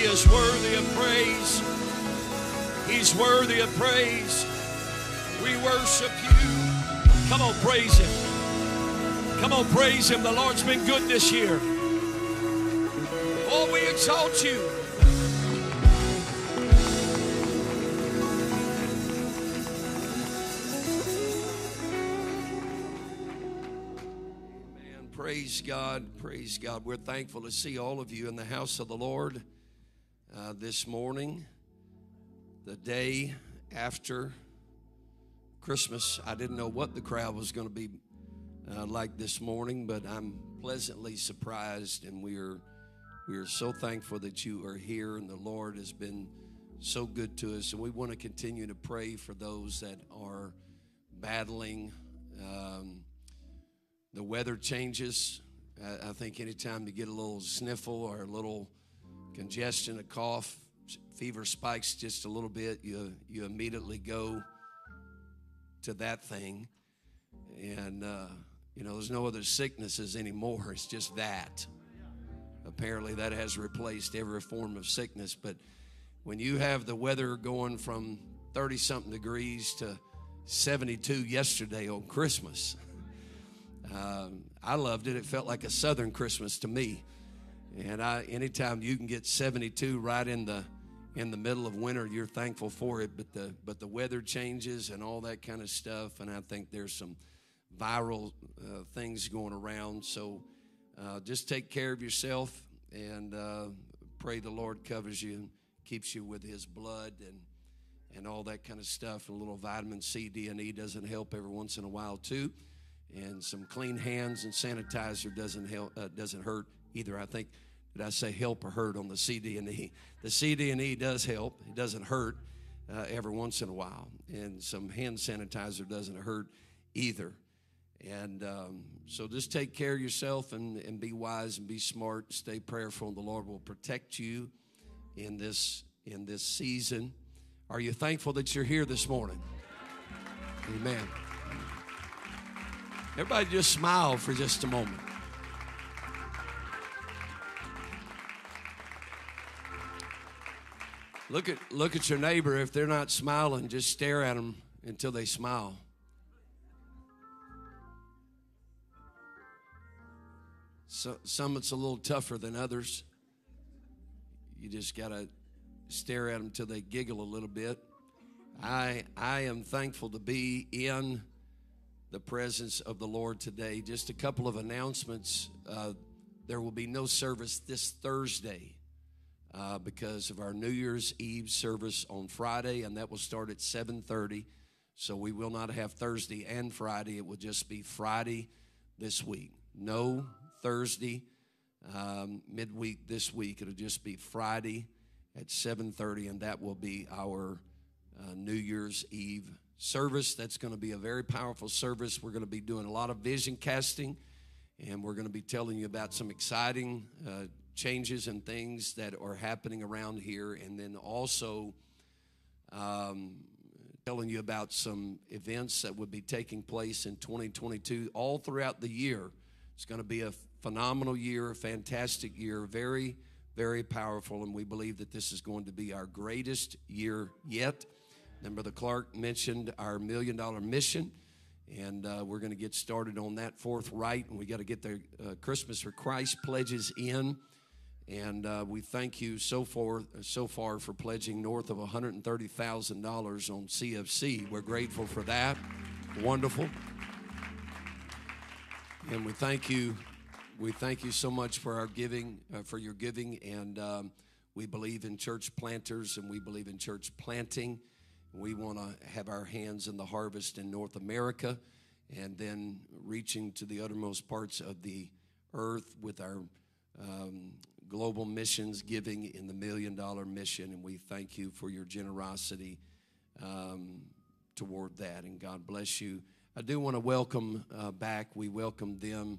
He is worthy of praise. He's worthy of praise. We worship you. Come on, praise Him. Come on, praise Him. The Lord's been good this year. Oh, we exalt you. Praise God. Praise God. We're thankful to see all of you in the house of the Lord uh, this morning, the day after Christmas. I didn't know what the crowd was going to be uh, like this morning, but I'm pleasantly surprised, and we are we are so thankful that you are here, and the Lord has been so good to us, and we want to continue to pray for those that are battling. Um, the weather changes. I, I think anytime you get a little sniffle or a little congestion, a cough, fever spikes just a little bit, you you immediately go to that thing, and uh, you know there's no other sicknesses anymore. It's just that. Apparently, that has replaced every form of sickness. But when you have the weather going from 30 something degrees to 72 yesterday on Christmas. Um, I loved it. It felt like a Southern Christmas to me. And I, anytime you can get 72 right in the in the middle of winter, you're thankful for it. But the but the weather changes and all that kind of stuff, and I think there's some viral uh, things going around. So uh, just take care of yourself and uh, pray the Lord covers you and keeps you with His blood and and all that kind of stuff. A little vitamin C, D, and E doesn't help every once in a while too and some clean hands and sanitizer doesn't help uh, doesn't hurt either. I think did i say help or hurt on the cd and e? The cd and e does help. It doesn't hurt uh, every once in a while. And some hand sanitizer doesn't hurt either. And um, so just take care of yourself and, and be wise and be smart. Stay prayerful and the lord will protect you in this in this season. Are you thankful that you're here this morning? Amen. Everybody just smile for just a moment. Look at look at your neighbor if they're not smiling, just stare at them until they smile. So, some it's a little tougher than others. You just got to stare at them till they giggle a little bit. I I am thankful to be in the presence of the Lord today. Just a couple of announcements. Uh, there will be no service this Thursday uh, because of our New Year's Eve service on Friday, and that will start at 7:30. So we will not have Thursday and Friday. It will just be Friday this week. No Thursday um, midweek this week. It'll just be Friday at 7:30, and that will be our uh, New Year's Eve service. That's going to be a very powerful service. We're going to be doing a lot of vision casting, and we're going to be telling you about some exciting uh, changes and things that are happening around here, and then also um, telling you about some events that would be taking place in 2022 all throughout the year. It's going to be a phenomenal year, a fantastic year, very, very powerful, and we believe that this is going to be our greatest year yet. Then Brother Clark mentioned our million dollar mission, and uh, we're going to get started on that forthright. And we got to get the uh, Christmas for Christ pledges in. And uh, we thank you so far, so far for pledging north of $130,000 on CFC. We're grateful for that. Wonderful. And we thank you. We thank you so much for our giving, uh, for your giving, and um, we believe in church planters, and we believe in church planting. We want to have our hands in the harvest in North America and then reaching to the uttermost parts of the earth with our um, global missions giving in the million dollar mission. And we thank you for your generosity um, toward that. And God bless you. I do want to welcome uh, back. We welcomed them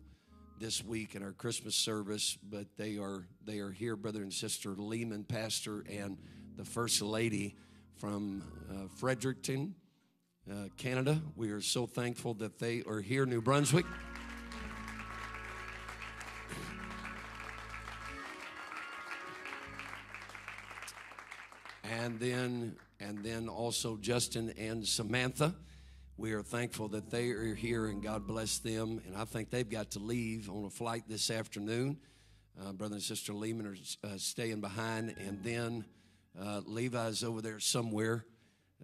this week in our Christmas service, but they are they are here, brother and sister Lehman, pastor, and the first lady from uh, Fredericton, uh, Canada. We are so thankful that they are here, New Brunswick. And then and then also Justin and Samantha. We are thankful that they are here and God bless them. And I think they've got to leave on a flight this afternoon. Uh, Brother and Sister Lehman are uh, staying behind, and then uh, Levi's over there somewhere.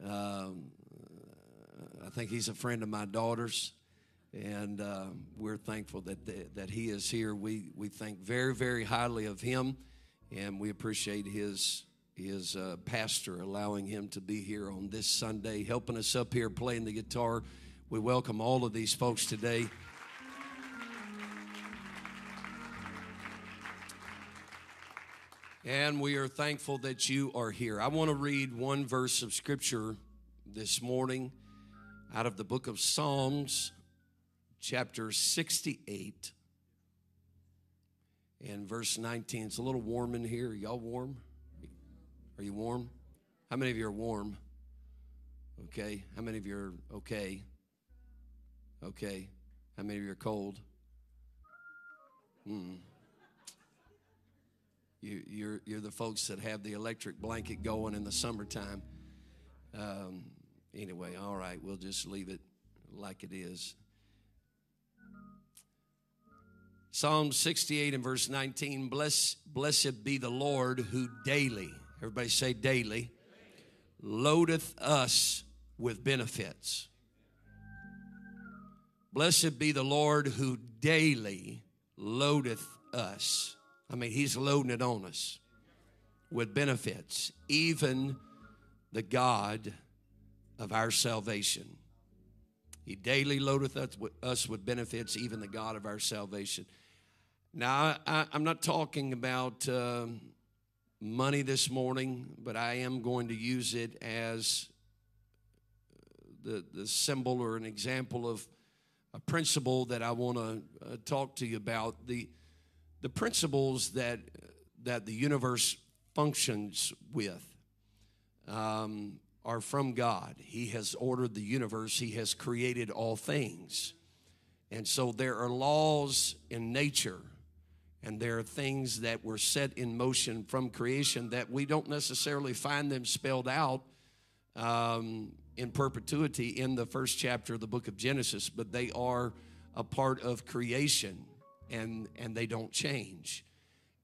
Um, I think he's a friend of my daughter's, and uh, we're thankful that the, that he is here. We we think very very highly of him, and we appreciate his his uh, pastor allowing him to be here on this Sunday, helping us up here playing the guitar. We welcome all of these folks today. And we are thankful that you are here. I want to read one verse of scripture this morning out of the book of Psalms, chapter 68 and verse 19. It's a little warm in here. Are y'all warm? Are you warm? How many of you are warm? Okay. How many of you are okay? Okay. How many of you are cold? Hmm. You, you're, you're the folks that have the electric blanket going in the summertime. Um, anyway, all right, we'll just leave it like it is. Psalm 68 and verse 19 Bless, Blessed be the Lord who daily, Everybody say daily. Loadeth us with benefits. Blessed be the Lord who daily loadeth us. I mean, He's loading it on us with benefits, even the God of our salvation. He daily loadeth us with benefits, even the God of our salvation. Now, I, am not talking about um, money this morning, but I am going to use it as the, the symbol or an example of a principle that I want to uh, talk to you about. The, the principles that, that the universe functions with um, are from God. He has ordered the universe, He has created all things. And so there are laws in nature and there are things that were set in motion from creation that we don't necessarily find them spelled out um, in perpetuity in the first chapter of the book of Genesis, but they are a part of creation and, and they don't change.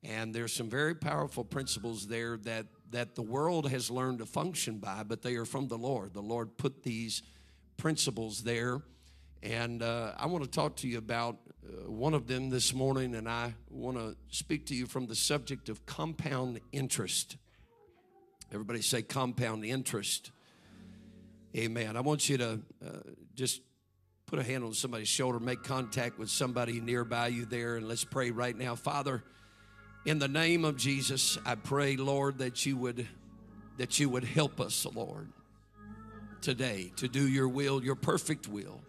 And there's some very powerful principles there that, that the world has learned to function by, but they are from the Lord. The Lord put these principles there. And uh, I want to talk to you about uh, one of them this morning, and I want to speak to you from the subject of compound interest. Everybody say compound interest. Amen. I want you to uh, just put a hand on somebody's shoulder, make contact with somebody nearby you there, and let's pray right now. Father, in the name of Jesus, I pray, Lord, that you would that you would help us, Lord, today to do your will, your perfect will.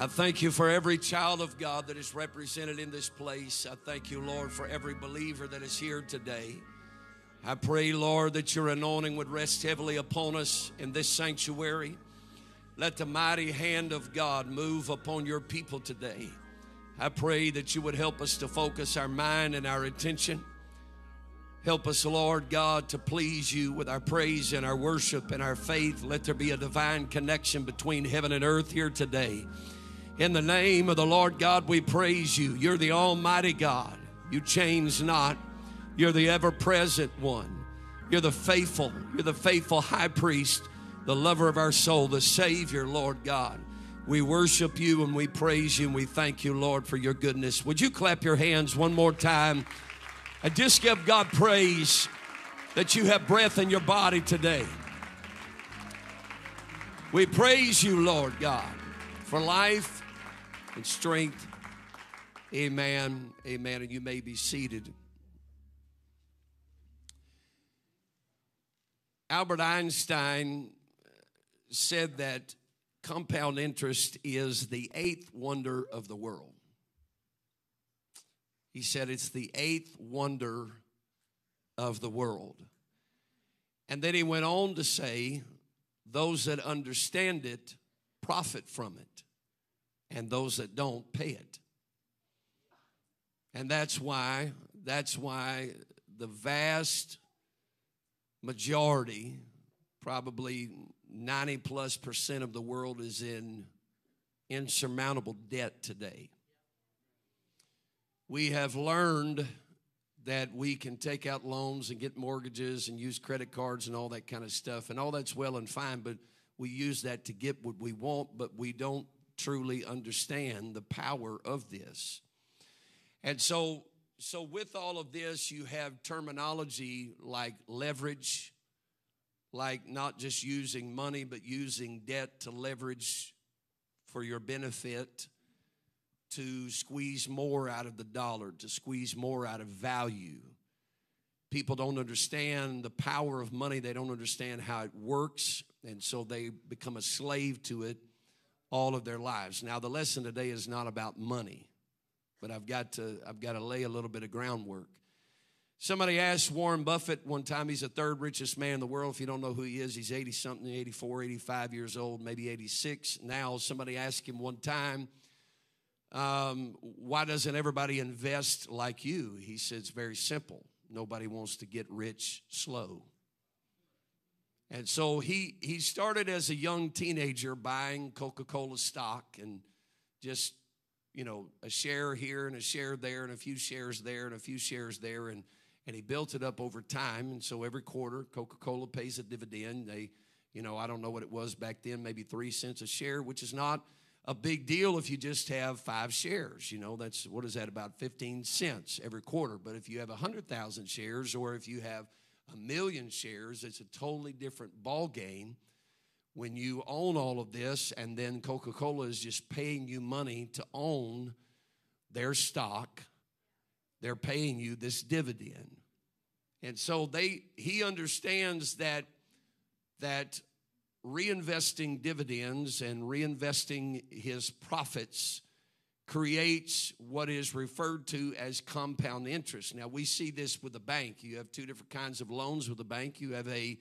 I thank you for every child of God that is represented in this place. I thank you, Lord, for every believer that is here today. I pray, Lord, that your anointing would rest heavily upon us in this sanctuary. Let the mighty hand of God move upon your people today. I pray that you would help us to focus our mind and our attention. Help us, Lord God, to please you with our praise and our worship and our faith. Let there be a divine connection between heaven and earth here today. In the name of the Lord God, we praise you. You're the Almighty God. You change not. You're the ever present one. You're the faithful. You're the faithful high priest, the lover of our soul, the Savior, Lord God. We worship you and we praise you and we thank you, Lord, for your goodness. Would you clap your hands one more time and just give God praise that you have breath in your body today? We praise you, Lord God, for life and strength. Amen. Amen. And you may be seated. Albert Einstein said that compound interest is the eighth wonder of the world. He said it's the eighth wonder of the world. And then he went on to say, those that understand it profit from it and those that don't pay it. And that's why that's why the vast majority, probably 90 plus percent of the world is in insurmountable debt today. We have learned that we can take out loans and get mortgages and use credit cards and all that kind of stuff, and all that's well and fine, but we use that to get what we want, but we don't truly understand the power of this. And so, so with all of this, you have terminology like leverage, like not just using money, but using debt to leverage for your benefit, to squeeze more out of the dollar, to squeeze more out of value. People don't understand the power of money, they don't understand how it works, and so they become a slave to it all of their lives. Now, the lesson today is not about money, but I've got to, I've got to lay a little bit of groundwork. Somebody asked Warren Buffett one time, he's the third richest man in the world. If you don't know who he is, he's 80 something, 84, 85 years old, maybe 86 now. Somebody asked him one time, um, Why doesn't everybody invest like you? He said, It's very simple. Nobody wants to get rich slow. And so he, he started as a young teenager buying Coca Cola stock and just, you know, a share here and a share there and a few shares there and a few shares there. And and he built it up over time. And so every quarter, Coca Cola pays a dividend. They, you know, I don't know what it was back then, maybe three cents a share, which is not a big deal if you just have five shares. You know, that's what is that about 15 cents every quarter. But if you have 100,000 shares or if you have a million shares, it's a totally different ball game when you own all of this and then Coca-Cola is just paying you money to own their stock. They're paying you this dividend. And so they he understands that that reinvesting dividends and reinvesting his profits creates what is referred to as compound interest. Now we see this with a bank. You have two different kinds of loans with a bank. You have a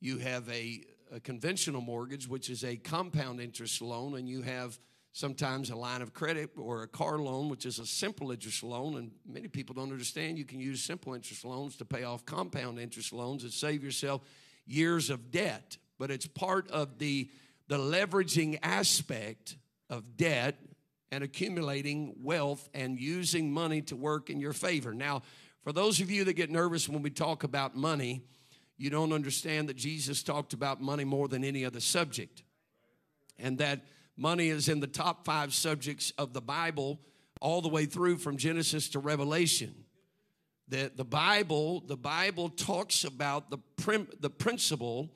you have a, a conventional mortgage, which is a compound interest loan, and you have sometimes a line of credit or a car loan, which is a simple interest loan. And many people don't understand you can use simple interest loans to pay off compound interest loans and save yourself years of debt. But it's part of the, the leveraging aspect of debt and accumulating wealth and using money to work in your favor. Now, for those of you that get nervous when we talk about money, you don't understand that Jesus talked about money more than any other subject. And that Money is in the top five subjects of the Bible, all the way through from Genesis to Revelation. That the Bible, the Bible talks about the, prim, the principle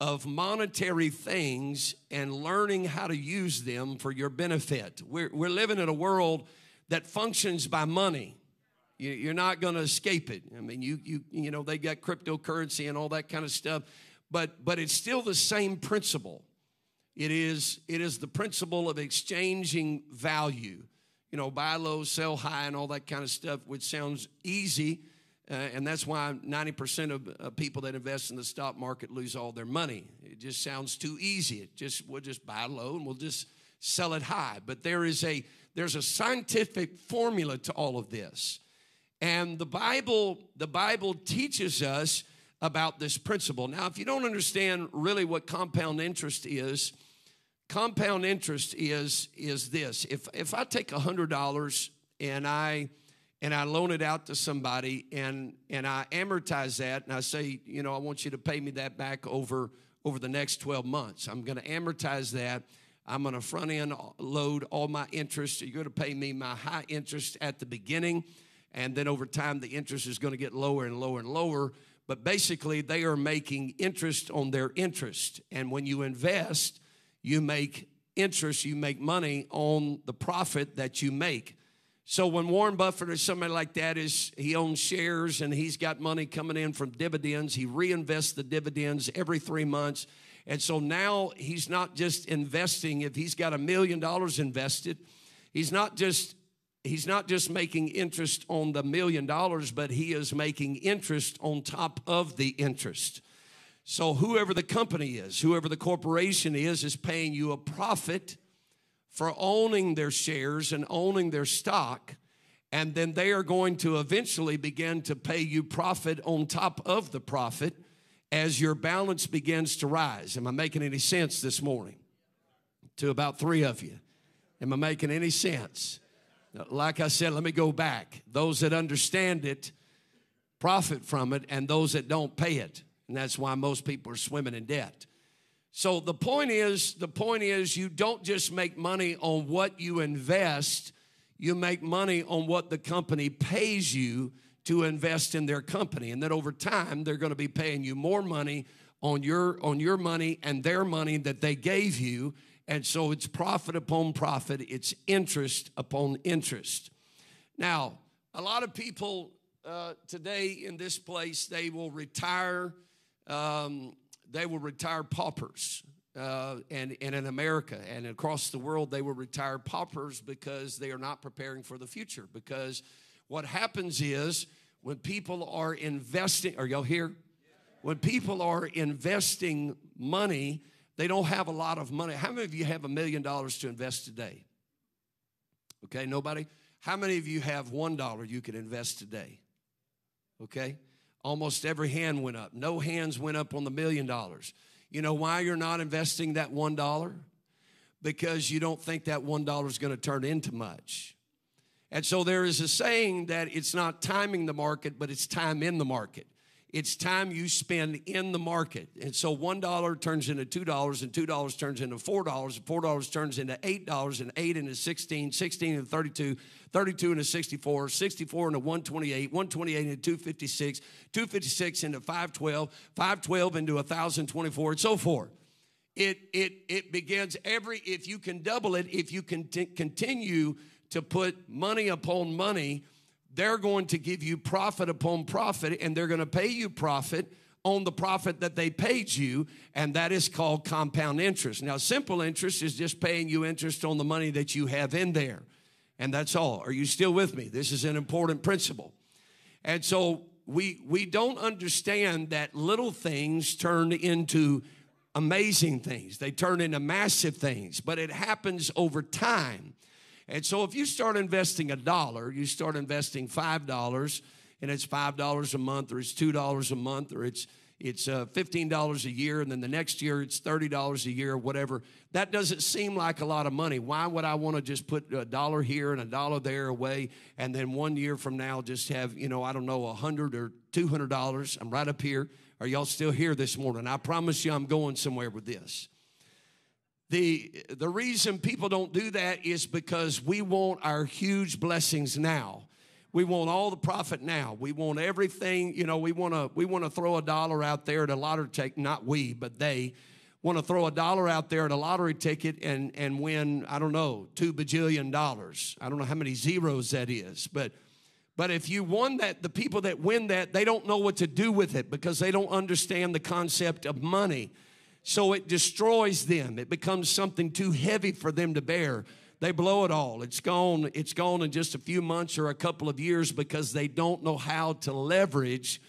of monetary things and learning how to use them for your benefit. We're, we're living in a world that functions by money. You, are not going to escape it. I mean, you, you, you know, they got cryptocurrency and all that kind of stuff, but, but it's still the same principle. It is, it is the principle of exchanging value. You know, buy low, sell high, and all that kind of stuff, which sounds easy. Uh, and that's why 90% of uh, people that invest in the stock market lose all their money. It just sounds too easy. It just we'll just buy low and we'll just sell it high. But there is a there's a scientific formula to all of this. And the Bible the Bible teaches us about this principle. Now, if you don't understand really what compound interest is, compound interest is is this. If if I take a hundred dollars and I and I loan it out to somebody and and I amortize that and I say, you know, I want you to pay me that back over over the next 12 months. I'm going to amortize that. I'm going to front end uh, load all my interest. You're going to pay me my high interest at the beginning and then over time the interest is going to get lower and lower and lower but basically, they are making interest on their interest. And when you invest, you make interest, you make money on the profit that you make. So when Warren Buffett or somebody like that is, he owns shares and he's got money coming in from dividends, he reinvests the dividends every three months. And so now he's not just investing, if he's got a million dollars invested, he's not just he's not just making interest on the million dollars, but he is making interest on top of the interest. So, whoever the company is, whoever the corporation is, is paying you a profit for owning their shares and owning their stock. And then they are going to eventually begin to pay you profit on top of the profit. as your balance begins to rise. Am I making any sense this morning? To about three of you. Am I making any sense? Like I said, let me go back. Those that understand it profit from it, and those that don't pay it. And that's why most people are swimming in debt. So the point is, the point is you don't just make money on what you invest, you make money on what the company pays you to invest in their company. And then over time, they're going to be paying you more money on your on your money and their money that they gave you. And so it's profit upon profit, it's interest upon interest. Now, a lot of people uh, today in this place, they will retire, um, they will retire paupers. Uh, and, and in America and across the world, they will retire paupers because they are not preparing for the future. Because what happens is when people are investing, are y'all here? When people are investing money, they don't have a lot of money. How many of you have a million dollars to invest today? Okay, nobody? How many of you have one dollar you can invest today? Okay, almost every hand went up. No hands went up on the million dollars. You know why you're not investing that one dollar? Because you don't think that one dollar is going to turn into much. And so there is a saying that it's not timing the market, but it's time in the market. It's time you spend in the market. And so $1 turns into $2, and $2 turns into $4, and $4 turns into $8, and 8 into 16, 16 into 32, 32 into 64, 64 into 128, 128 into 256, 256 into 512, 512 into 1024, and so forth. It, it, it begins every, if you can double it, if you can t- continue to put money upon money, they're going to give you profit upon profit and they're going to pay you profit on the profit that they paid you, and that is called compound interest. Now, simple interest is just paying you interest on the money that you have in there, and that's all. Are you still with me? This is an important principle. And so we we don't understand that little things turn into amazing things. They turn into massive things, but it happens over time. And so if you start investing a dollar, you start investing five dollars, and it's five dollars a month, or it's two dollars a month, or it's it's uh, $15 a year, and then the next year it's $30 a year, whatever. That doesn't seem like a lot of money. Why would I want to just put a dollar here and a dollar there away, and then one year from now just have, you know, I don't know, a hundred or $200? I'm right up here. Are y'all still here this morning? I promise you I'm going somewhere with this. The, the reason people don't do that is because we want our huge blessings now. We want all the profit now. We want everything, you know, we want to we want to throw a dollar out there at a lottery ticket, not we, but they want to throw a dollar out there at a lottery ticket and and win, I don't know, 2 bajillion dollars. I don't know how many zeros that is, but but if you won that, the people that win that, they don't know what to do with it because they don't understand the concept of money. So it destroys them. It becomes something too heavy for them to bear. They blow it all. It's gone. It's gone in just a few months or a couple of years because they don't know how to leverage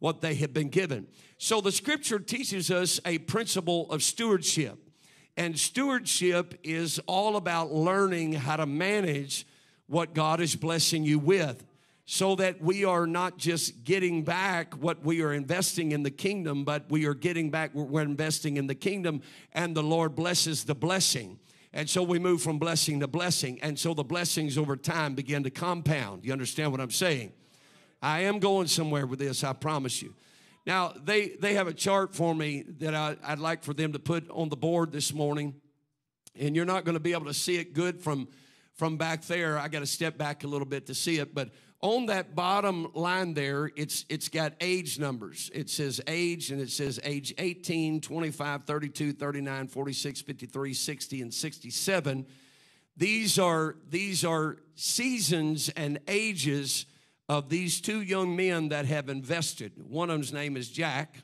what they have been given. So the scripture teaches us a principle of stewardship. And stewardship is all about learning how to manage what God is blessing you with so that we are not just getting back what we are investing in the kingdom, but we are getting back what we're investing in the kingdom, and the Lord blesses the blessing. And so we move from blessing to blessing. And so the blessings over time begin to compound. You understand what I'm saying? I am going somewhere with this, I promise you. Now, they, they have a chart for me that I, I'd like for them to put on the board this morning. And you're not going to be able to see it good from, from back there. I got to step back a little bit to see it. But on that bottom line there, it's, it's got age numbers. It says age, and it says age 18, 25, 32, 39, 46, 53, 60, and 67. These are, these are seasons and ages of these two young men that have invested. One of them's name is Jack.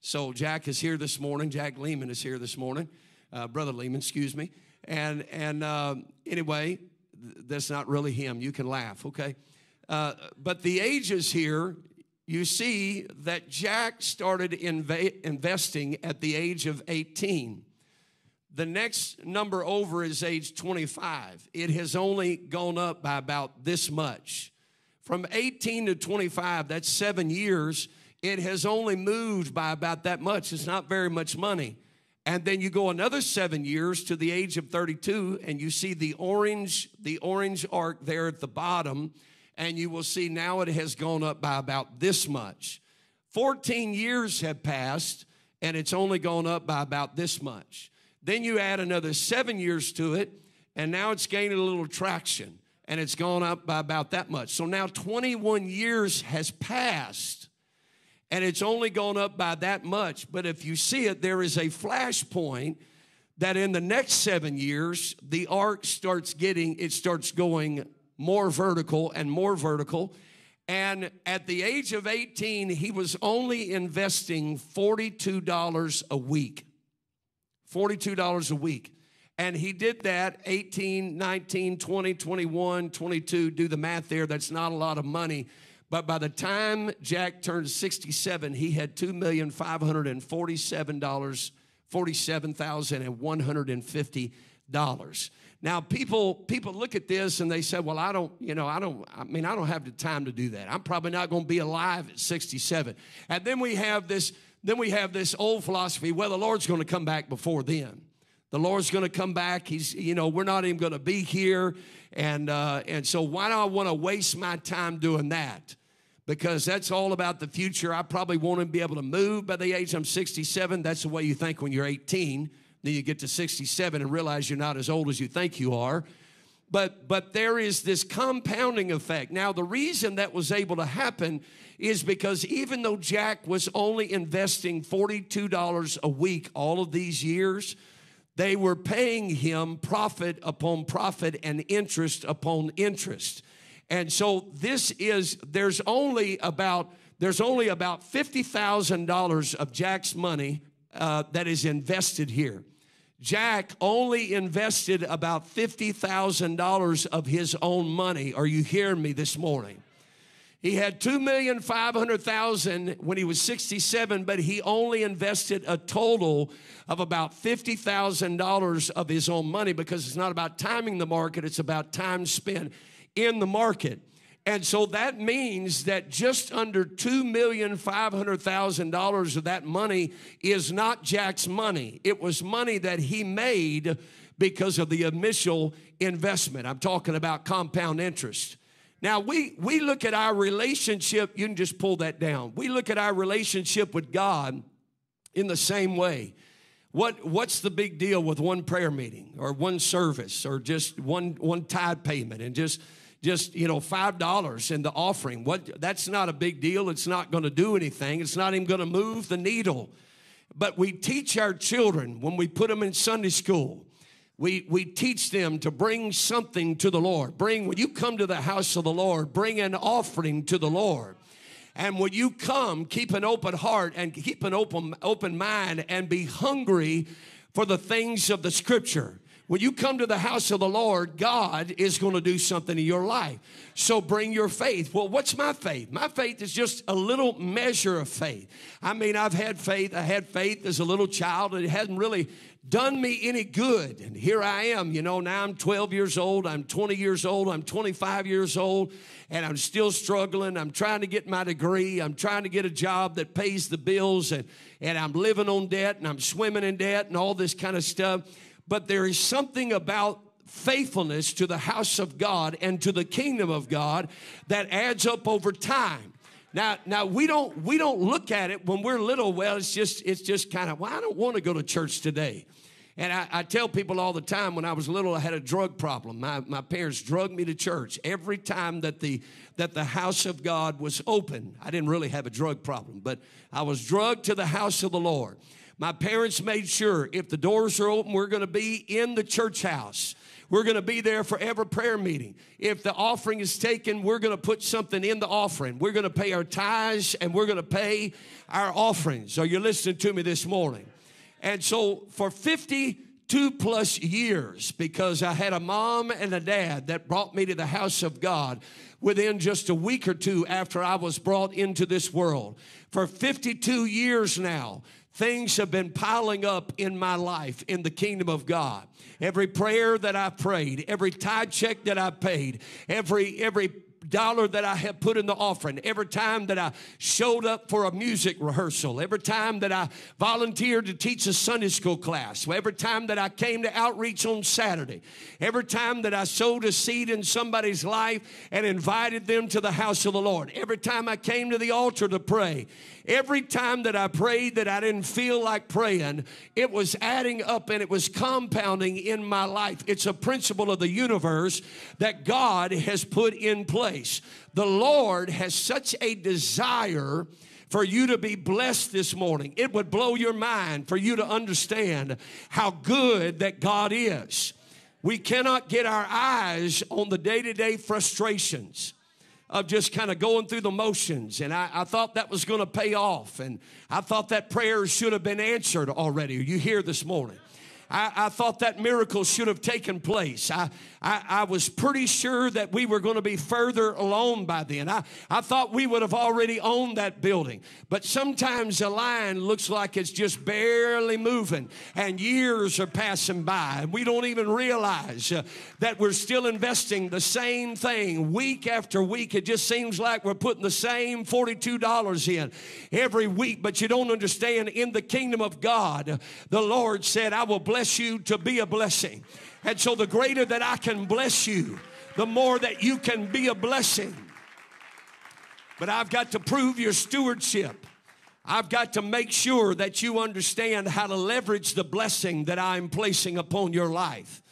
So Jack is here this morning. Jack Lehman is here this morning. Uh, Brother Lehman, excuse me. And, and uh, anyway, that's not really him. You can laugh, okay? Uh, but the ages here, you see that Jack started inv- investing at the age of 18. The next number over is age 25. It has only gone up by about this much. From 18 to 25, that's seven years. it has only moved by about that much. It's not very much money. And then you go another seven years to the age of 32, and you see the orange, the orange arc there at the bottom, and you will see now it has gone up by about this much. 14 years have passed, and it's only gone up by about this much. Then you add another seven years to it, and now it's gaining a little traction, and it's gone up by about that much. So now 21 years has passed, and it's only gone up by that much. But if you see it, there is a flash point that in the next seven years, the arc starts getting, it starts going more vertical and more vertical. And at the age of 18, he was only investing $42 a week. $42 a week. And he did that 18, 19, 20, 21, 22. Do the math there. That's not a lot of money. But by the time Jack turned 67, he had $2,547, $47,150. Now people people look at this and they say, "Well, I don't, you know, I don't I mean, I don't have the time to do that. I'm probably not going to be alive at 67." And then we have this then we have this old philosophy, well, the Lord's going to come back before then. The Lord's going to come back. He's, you know, we're not even going to be here. And, uh, and so why do I want to waste my time doing that? Because that's all about the future. I probably won't even be able to move by the age I'm 67. That's the way you think when you're 18. Then you get to 67 and realize you're not as old as you think you are. But, but there is this compounding effect. Now, the reason that was able to happen is because even though Jack was only investing $42 a week all of these years, they were paying him profit upon profit and interest upon interest. And so this is there's only about there's only about $50,000 of Jack's money uh, that is invested here. Jack only invested about $50,000 of his own money. Are you hearing me this morning? He had 2,500,000 when he was 67, but he only invested a total of about $50,000 of his own money because it's not about timing the market, it's about time spent in the market. And so that means that just under $2,500,000 of that money is not Jack's money. It was money that he made because of the initial investment. I'm talking about compound interest. Now, we, we look at our relationship, you can just pull that down. We look at our relationship with God in the same way. What, what's the big deal with one prayer meeting or one service or just one, one tithe payment and just, just you know, $5 in the offering? What, that's not a big deal. It's not going to do anything. It's not even going to move the needle. But we teach our children when we put them in Sunday school we, we teach them to bring something to the Lord. Bring, when you come to the house of the Lord, bring an offering to the Lord. And when you come, keep an open heart and keep an open, open mind and be hungry for the things of the scripture. When you come to the house of the Lord, God is going to do something in your life. So bring your faith. Well, what's my faith? My faith is just a little measure of faith. I mean, I've had faith. I had faith as a little child, and it hasn't really done me any good. And here I am, you know, now I'm 12 years old, I'm 20 years old, I'm 25 years old, and I'm still struggling. I'm trying to get my degree, I'm trying to get a job that pays the bills, and, and I'm living on debt, and I'm swimming in debt, and all this kind of stuff. But there is something about faithfulness to the house of God and to the kingdom of God that adds up over time. Now, now we don't we don't look at it when we're little. Well, it's just it's just kind of well, I don't want to go to church today. And I, I, tell people all the time when I was little, I had a drug problem. My, my parents drugged me to church every time that the that the house of God was open. I didn't really have a drug problem, but I was drugged to the house of the Lord. My parents made sure if the doors are open, we're going to be in the church house. We're going to be there for every prayer meeting. If the offering is taken, we're going to put something in the offering. We're going to pay our tithes and we're going to pay our offerings. Are you listening to me this morning? And so for 52 plus years, because I had a mom and a dad that brought me to the house of God within just a week or two after I was brought into this world. For 52 years now, things have been piling up in my life in the kingdom of God. Every prayer that I prayed, every tithe check that I paid, every every dollar that I have put in the offering, every time that I showed up for a music rehearsal, every time that I volunteered to teach a Sunday school class, every time that I came to outreach on Saturday, every time that I sowed a seed in somebody's life and invited them to the house of the Lord, every time I came to the altar to pray, every time that I prayed that I didn't feel like praying, it was adding up and it was compounding in my life. It's a principle of the universe that God has put in place. The Lord has such a desire for you to be blessed this morning. It would blow your mind for you to understand how good that God is. We cannot get our eyes on the day to day frustrations of just kind of going through the motions. And I, I thought that was going to pay off. And I thought that prayer should have been answered already. Are you here this morning? I, I, thought that miracle should have taken place. I, I, I was pretty sure that we were going to be further along by then. I, I thought we would have already owned that building. But sometimes a line looks like it's just barely moving, and years are passing by, and we don't even realize uh, that we're still investing the same thing week after week. It just seems like we're putting the same $42 in every week, but you don't understand in the kingdom of God, the Lord said, I will bless bless you to be a blessing. And so, the greater that I can bless you, the more that you can be a blessing. But I've got to prove your stewardship. I've got to make sure that you understand how to leverage the blessing that I'm placing upon your life.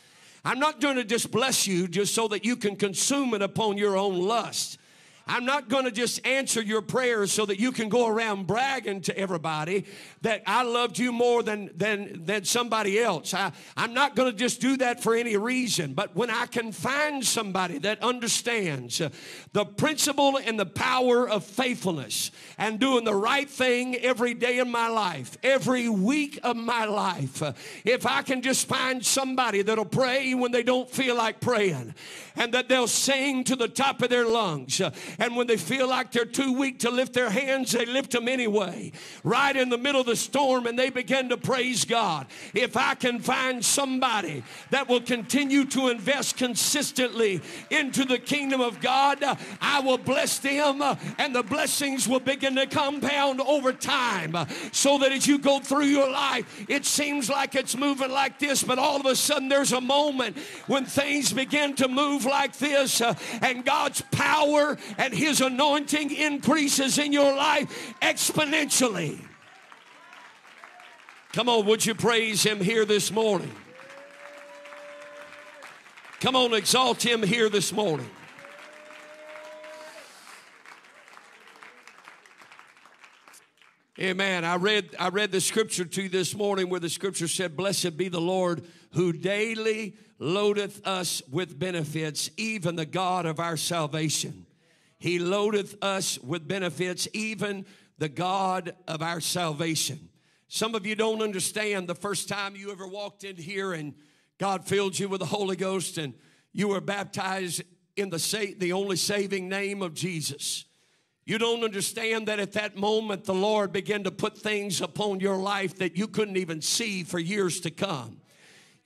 I'm not going to just bless you just so that you can consume it upon your own lust. I'm not going to just answer your prayers so that you can go around bragging to everybody that I loved you more than, than, than somebody else. I, I'm not going to just do that for any reason. But when I can find somebody that understands uh, the principle and the power of faithfulness and doing the right thing every day in my life, every week of my life, uh, if I can just find somebody that'll pray when they don't feel like praying and that they'll sing to the top of their lungs. And when they feel like they're too weak to lift their hands, they lift them anyway. Right in the middle of the storm, and they begin to praise God. If I can find somebody that will continue to invest consistently into the kingdom of God, I will bless them, and the blessings will begin to compound over time. So that as you go through your life, it seems like it's moving like this, but all of a sudden there's a moment when things begin to move like this, uh, and God's power and His anointing increases in your life exponentially. Come on, would you praise Him here this morning? Come on, exalt Him here this morning. Amen. I read I read the scripture to you this morning where the scripture said, Blessed be the Lord who daily loadeth us with benefits, even the God of our salvation. He loadeth us with benefits, even the God of our salvation. Some of you don't understand the first time you ever walked in here and God filled you with the Holy Ghost and you were baptized in the, sa- the only saving name of Jesus. You don't understand that at that moment the Lord began to put things upon your life that you couldn't even see for years to come.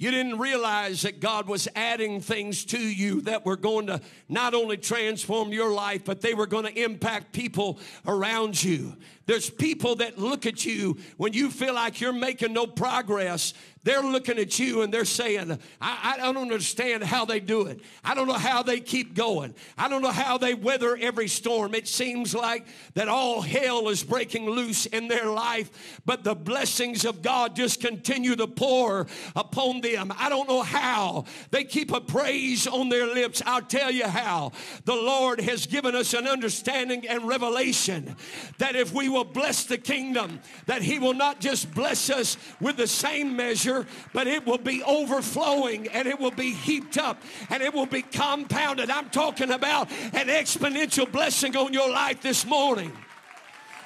You didn't realize that God was adding things to you that were going to not only transform your life, but they were going to impact people around you. There's people that look at you when you feel like you're making no progress. They're looking at you and they're saying, I, I, don't understand how they do it. I don't know how they keep going. I don't know how they weather every storm. It seems like that all hell is breaking loose in their life, but the blessings of God just continue to pour upon them. I don't know how they keep a praise on their lips. I'll tell you how. The Lord has given us an understanding and revelation that if we will bless the kingdom, that He will not just bless us with the same measure, but it will be overflowing and it will be heaped up and it will be compounded. I'm talking about an exponential blessing on your life this morning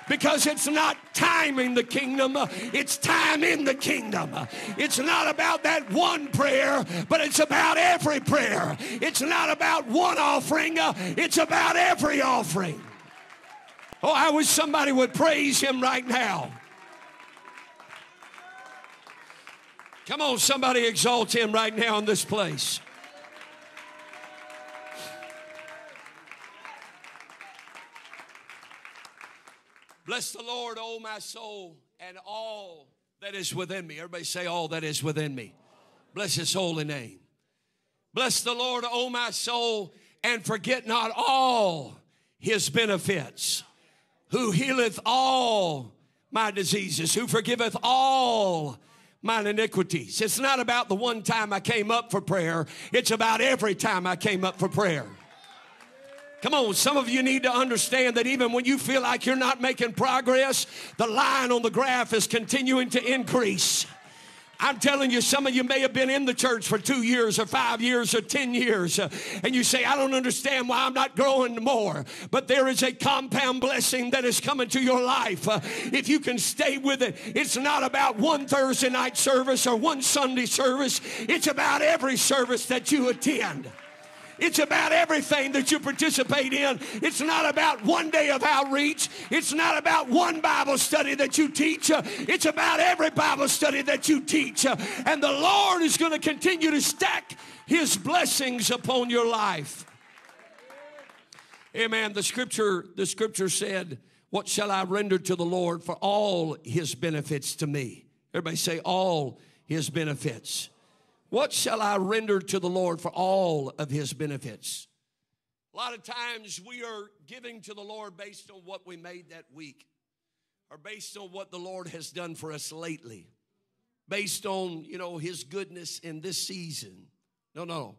because it's not time in the kingdom, it's time in the kingdom. It's not about that one prayer, but it's about every prayer. It's not about one offering, it's about every offering. Oh, I wish somebody would praise him right now. Come on, somebody exalt him right now in this place. Bless the Lord, O oh my soul, and all that is within me. Everybody say, All that is within me. Bless his holy name. Bless the Lord, O oh my soul, and forget not all his benefits who healeth all my diseases, who forgiveth all mine iniquities. It's not about the one time I came up for prayer, it's about every time I came up for prayer. Come on, some of you need to understand that even when you feel like you're not making progress, the line on the graph is continuing to increase. I'm telling you, some of you may have been in the church for two years or five years or 10 years, uh, and you say, I don't understand why I'm not growing more. But there is a compound blessing that is coming to your life. Uh, if you can stay with it, it's not about one Thursday night service or one Sunday service, it's about every service that you attend. It's about everything that you participate in. It's not about one day of outreach. It's not about one Bible study that you teach. It's about every Bible study that you teach. And the Lord is going to continue to stack his blessings upon your life. Amen. The scripture, the scripture said, What shall I render to the Lord for all his benefits to me? Everybody say, All his benefits. What shall I render to the Lord for all of his benefits? A lot of times we are giving to the Lord based on what we made that week or based on what the Lord has done for us lately, based on, you know, his goodness in this season. No, no.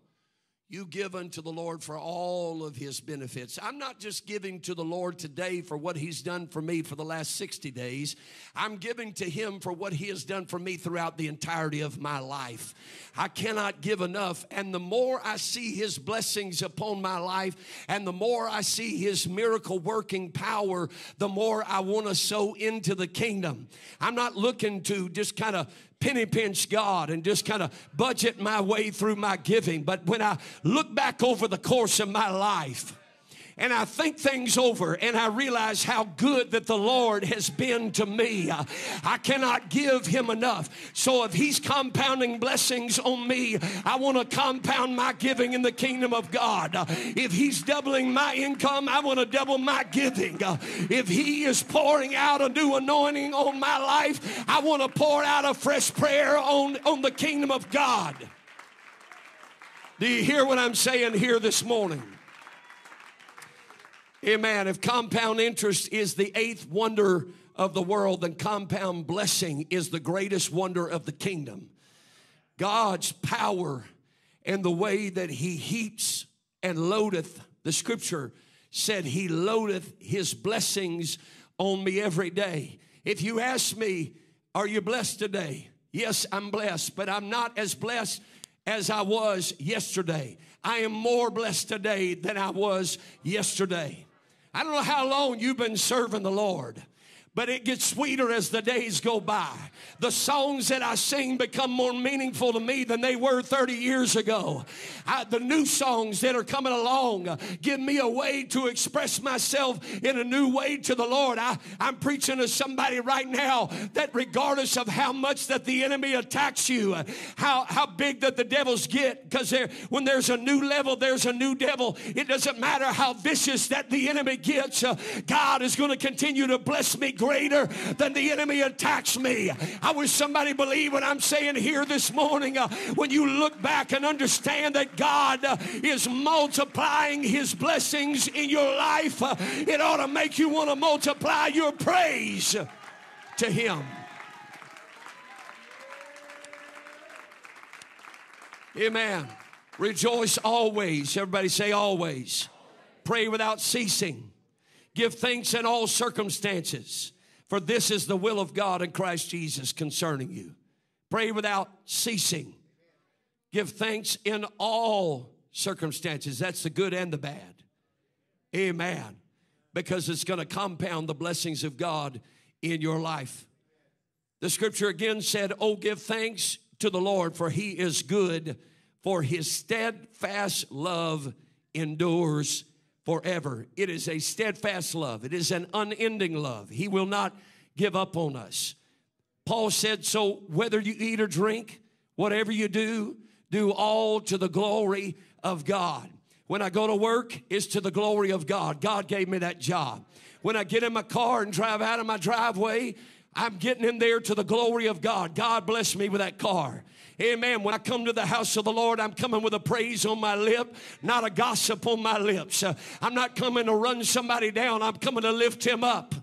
You give unto the Lord for all of his benefits. I'm not just giving to the Lord today for what he's done for me for the last 60 days. I'm giving to him for what he has done for me throughout the entirety of my life. I cannot give enough. And the more I see his blessings upon my life and the more I see his miracle working power, the more I want to sow into the kingdom. I'm not looking to just kind of penny pinch God and just kind of budget my way through my giving. But when I look back over the course of my life, and I think things over and I realize how good that the Lord has been to me. I cannot give him enough. So if he's compounding blessings on me, I want to compound my giving in the kingdom of God. If he's doubling my income, I want to double my giving. If he is pouring out a new anointing on my life, I want to pour out a fresh prayer on, on the kingdom of God. Do you hear what I'm saying here this morning? Amen. If compound interest is the eighth wonder of the world, then compound blessing is the greatest wonder of the kingdom. God's power and the way that He heaps and loadeth, the scripture said, He loadeth His blessings on me every day. If you ask me, Are you blessed today? Yes, I'm blessed, but I'm not as blessed as I was yesterday. I am more blessed today than I was yesterday. I don't know how long you've been serving the Lord but it gets sweeter as the days go by. The songs that I sing become more meaningful to me than they were 30 years ago. I, the new songs that are coming along give me a way to express myself in a new way to the Lord. I, I'm preaching to somebody right now that regardless of how much that the enemy attacks you, how, how big that the devils get, because when there's a new level, there's a new devil. It doesn't matter how vicious that the enemy gets, uh, God is going to continue to bless me greater than the enemy attacks me. I wish somebody believe what I'm saying here this morning. Uh, when you look back and understand that God uh, is multiplying his blessings in your life, uh, it ought to make you want to multiply your praise to him. Amen. Rejoice always. Everybody say always. Pray without ceasing. Give thanks in all circumstances. For this is the will of God in Christ Jesus concerning you. Pray without ceasing. Give thanks in all circumstances. That's the good and the bad. Amen. Because it's going to compound the blessings of God in your life. The scripture again said, Oh, give thanks to the Lord, for he is good, for his steadfast love endures forever. It is a steadfast love, it is an unending love. He will not give up on us. Paul said, So whether you eat or drink, whatever you do, do all to the glory of God. When I go to work, it's to the glory of God. God gave me that job. When I get in my car and drive out of my driveway, I'm getting in there to the glory of God. God bless me with that car. Amen. When I come to the house of the Lord, I'm coming with a praise on my lip, not a gossip on my lips. Uh, I'm not coming to run somebody down, I'm coming to lift him up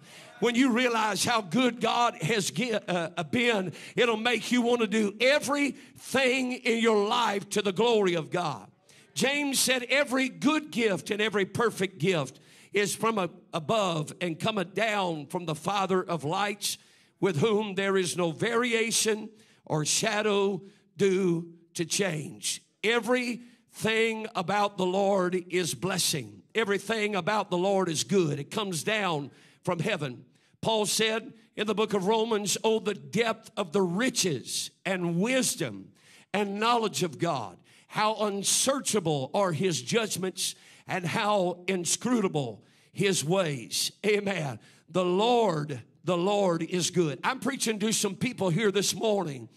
when you realize how good God has get, uh, uh, been, it'll make you want to do everything in your life to the glory of God. James said, Every good gift and every perfect gift is from above and cometh down from the Father of lights, with whom there is no variation or shadow due to change. Everything about the Lord is blessing. Everything about the Lord is good. It comes down from heaven. Paul said in the book of Romans, Oh, the depth of the riches and wisdom and knowledge of God. How unsearchable are his judgments and how inscrutable his ways. Amen. The Lord, the Lord is good. I'm preaching to some people here this morning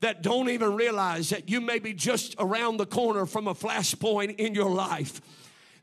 that don't even realize that you may be just around the corner from a flashpoint in your life.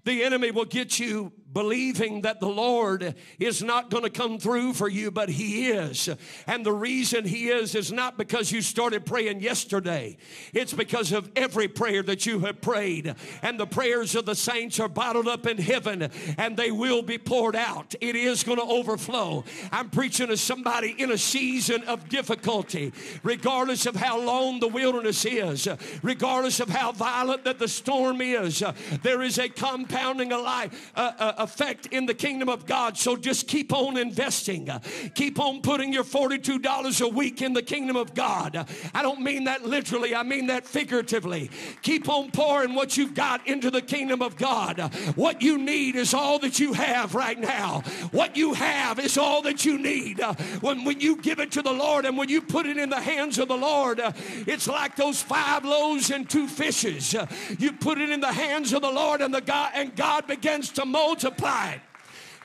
The enemy will get you believing that the Lord is not going to come through for you, but He is. And the reason He is is not because you started praying yesterday, it's because of every prayer that you have prayed. And the prayers of the saints are bottled up in heaven and they will be poured out. It is going to overflow. I'm preaching to somebody in a season of difficulty, regardless of how long the wilderness is, regardless of how violent that the storm is, there is a compounding alive. Uh, uh, effect in the kingdom of God. So just keep on investing. Keep on putting your $42 a week in the kingdom of God. I don't mean that literally, I mean that figuratively. Keep on pouring what you've got into the kingdom of God. What you need is all that you have right now. What you have is all that you need. When, when you give it to the Lord and when you put it in the hands of the Lord, it's like those five loaves and two fishes. You put it in the hands of the Lord and the God and God begins to multiply multiplied.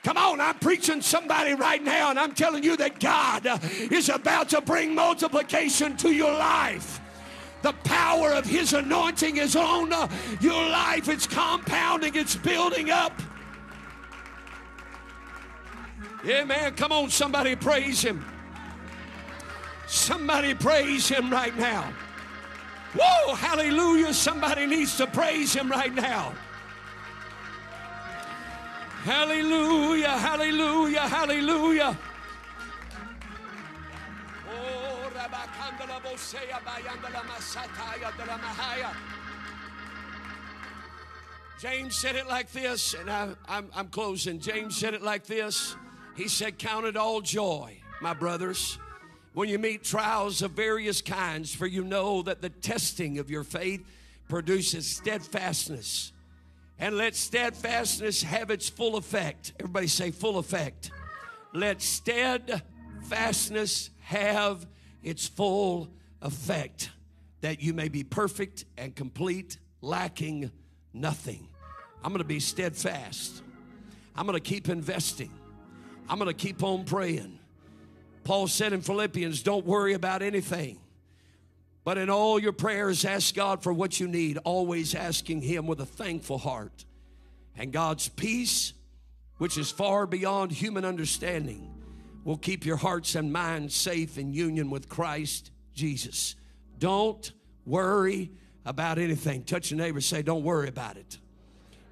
Come on, I'm preaching somebody right now, and I'm telling you that God is about to bring multiplication to your life. The power of His anointing is on your life. It's compounding, it's building up. Yeah, man, come on, somebody praise Him. Somebody praise Him right now. Whoa, hallelujah. Somebody needs to praise Him right now. Hallelujah, hallelujah, hallelujah. James said it like this, and I, I'm, I'm closing. James said it like this. He said, Count it all joy, my brothers, when you meet trials of various kinds, for you know that the testing of your faith produces steadfastness and let steadfastness have its full effect. Everybody say, full effect. Let steadfastness have its full effect, that you may be perfect and complete, lacking nothing. I'm going to be steadfast. I'm going to keep investing. I'm going to keep on praying. Paul said in Philippians, don't worry about anything. But in all your prayers, ask God for what you need, always asking Him with a thankful heart. And God's peace, which is far beyond human understanding, will keep your hearts and minds safe in union with Christ Jesus. Don't worry about anything. Touch your neighbor, say, Don't worry about it.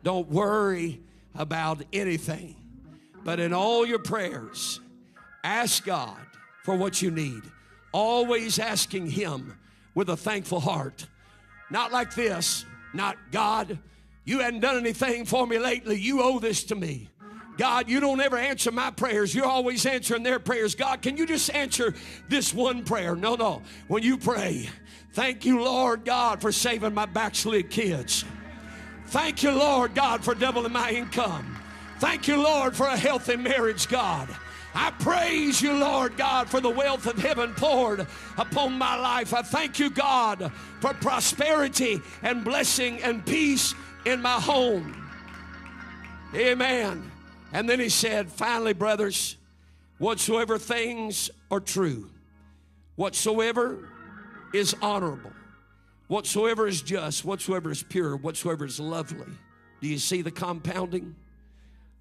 Don't worry about anything. But in all your prayers, ask God for what you need. Always asking Him with a thankful heart. Not like this, not God, you hadn't done anything for me lately. You owe this to me. God, you don't ever answer my prayers. You're always answering their prayers. God, can you just answer this one prayer? No, no. When you pray, thank you, Lord God, for saving my backslid kids. Thank you, Lord God, for doubling my income. Thank you, Lord, for a healthy marriage, God. I praise you, Lord God, for the wealth of heaven poured upon my life. I thank you, God, for prosperity and blessing and peace in my home. Amen. And then he said, finally, brothers, whatsoever things are true, whatsoever is honorable, whatsoever is just, whatsoever is pure, whatsoever is lovely, Do you see the compounding?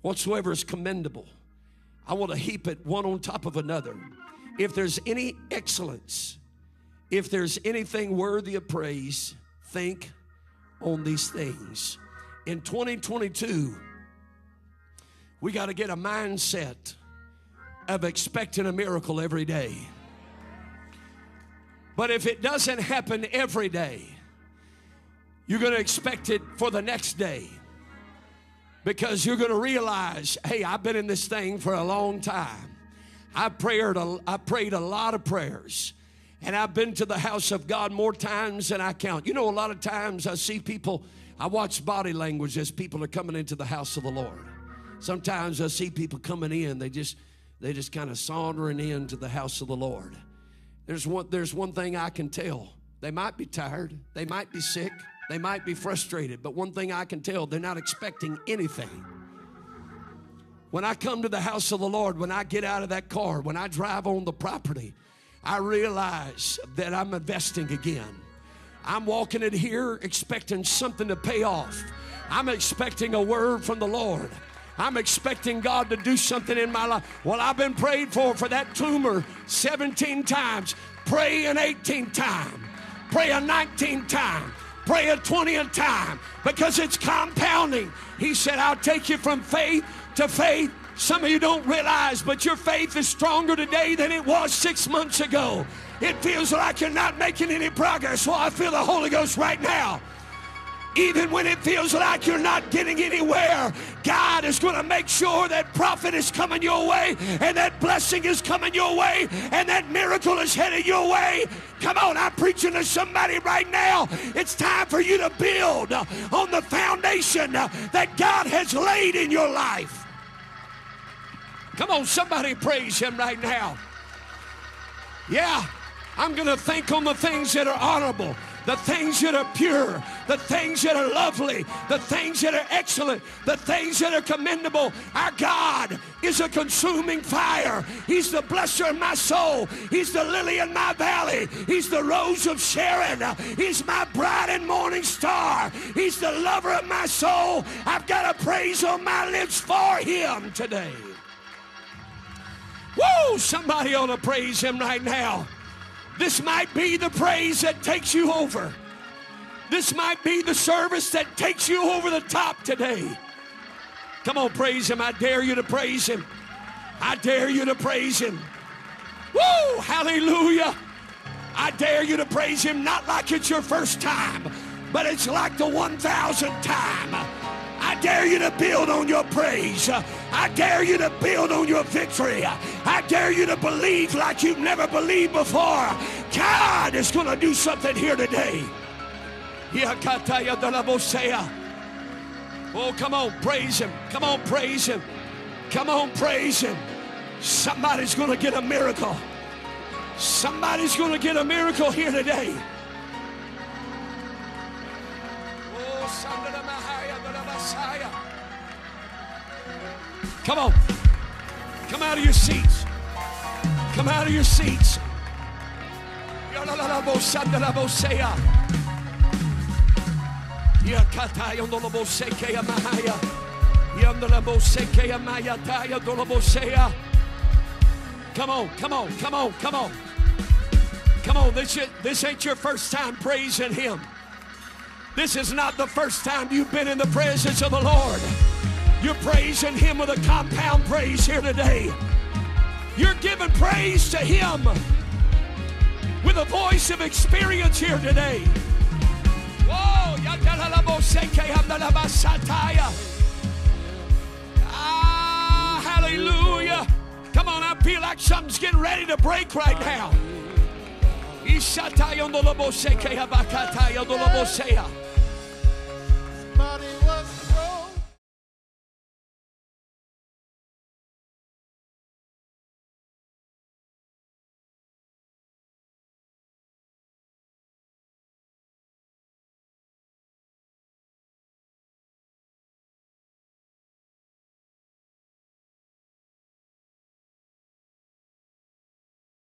Whatsoever is commendable, I want to heap it one on top of another. If there's any excellence, if there's anything worthy of praise, think on these things. In 2022, we got to get a mindset of expecting a miracle every day. But if it doesn't happen every day, you're going to expect it for the next day because you're going to realize, hey, I've been in this thing for a long time. I prayed a, I prayed a lot of prayers. And I've been to the house of God more times than I count. You know, a lot of times I see people, I watch body language as people are coming into the house of the Lord. Sometimes I see people coming in, they just they just kind of sauntering into the house of the Lord. There's one, there's one thing I can tell. They might be tired, they might be sick, they might be frustrated, but one thing I can tell, they're not expecting anything. When I come to the house of the Lord, when I get out of that car, when I drive on the property, I realize that I'm investing again. I'm walking in here expecting something to pay off. I'm expecting a word from the Lord. I'm expecting God to do something in my life. Well, I've been prayed for for that tumor 17 times. Pray an 18th time. Pray a 19th time. Pray a 20th time because it's compounding. He said, I'll take you from faith to faith. Some of you don't realize, but your faith is stronger today than it was six months ago. It feels like you're not making any progress. Well, I feel the Holy Ghost right now. Even when it feels like you're not getting anywhere, God is going to make sure that profit is coming your way and that blessing is coming your way and that miracle is headed your way. Come on, I'm preaching to somebody right now. It's time for you to build on the foundation that God has laid in your life. Come on, somebody praise Him right now. Yeah, I'm going to think on the things that are honorable the things that are pure, the things that are lovely, the things that are excellent, the things that are commendable. Our God is a consuming fire. He's the blesser of my soul. He's the lily in my valley. He's the rose of Sharon. He's my bright and morning star. He's the lover of my soul. I've got a praise on my lips for him today. Whoa, somebody ought to praise him right now. This might be the praise that takes you over. This might be the service that takes you over the top today. Come on, praise Him. I dare you to praise Him. I dare you to praise Him. Woo! Hallelujah. I dare you to praise Him not like it's your first time, but it's like the 1,000th time. I dare you to build on your praise. I dare you to build on your victory. I dare you to believe like you've never believed before. God is going to do something here today. Oh, come on, praise Him. Come on, praise Him. Come on, praise Him. Somebody's going to get a miracle. Somebody's going to get a miracle here today. Oh, come on. Come out of your seats. Come out of your seats. Come on, come on, come on, come on. Come on, this, this ain't your first time praising Him. This is not the first time you've been in the presence of the Lord. You're praising Him with a compound praise here today. You're giving praise to Him with a voice of experience here today. Ah, hallelujah. Come on, I feel like something's getting ready to break right now.